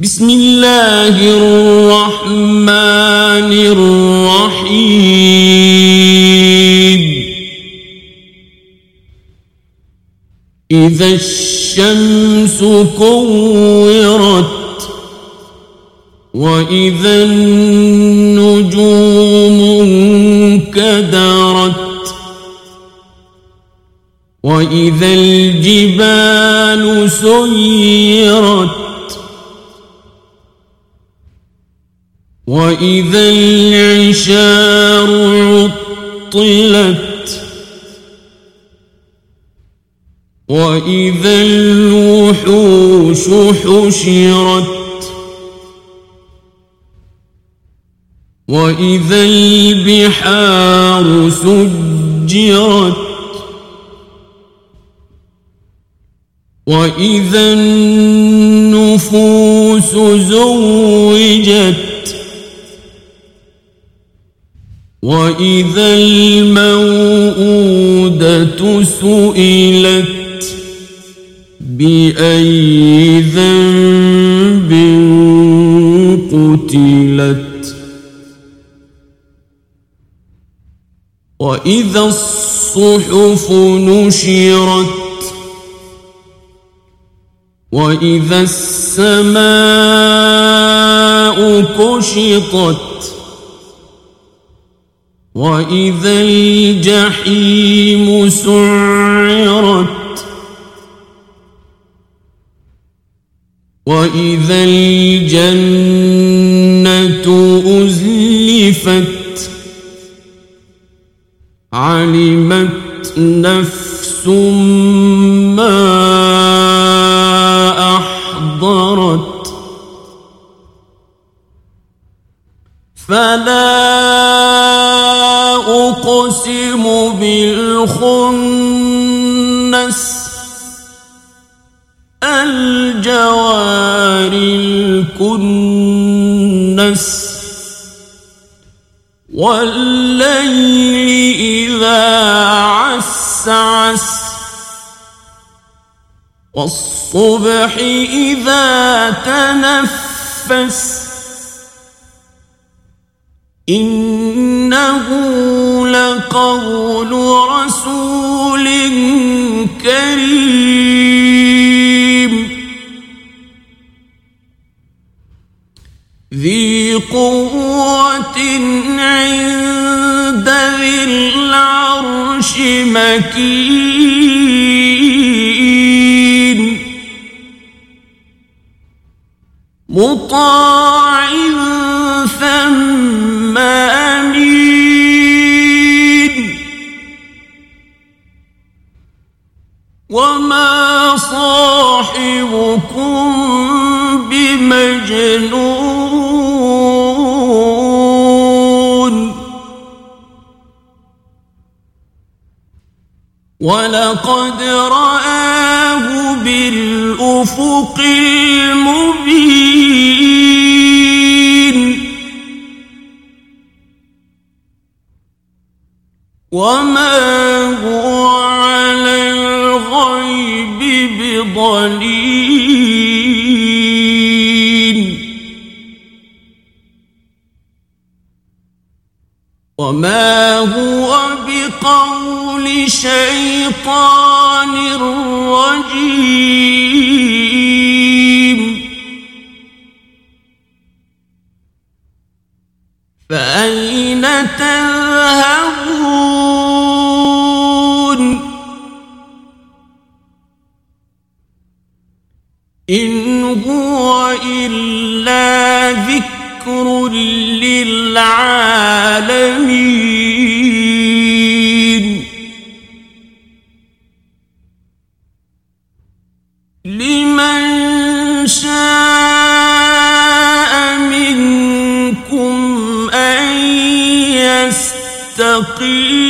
بسم الله الرحمن الرحيم. إذا الشمس كورت وإذا النجوم انكدرت وإذا الجبال سيرت وإذا العشار عطلت وإذا الوحوش حشرت وإذا البحار سجرت وإذا النفوس زوجت وإذا الموءودة سئلت بأي ذنب قتلت وإذا الصحف نشرت وإذا السماء كشطت وإذا الجحيم سعرت وإذا الجنة أزلفت علمت نفس ما أحضرت فلا أقسم بالخنس الجوار الكنس والليل إذا عسعس والصبح إذا تنفس إنه لقول رسول كريم ذي قوة عند ذي العرش مكين مطاع ثم صاحبكم بمجنون. ولقد رآه بالأفق المبين. وما بضليل وما هو بقول شيطان رجيم فأين تذهبون؟ إن هو إلا ذكر للعالمين. لمن شاء منكم أن يستقيم.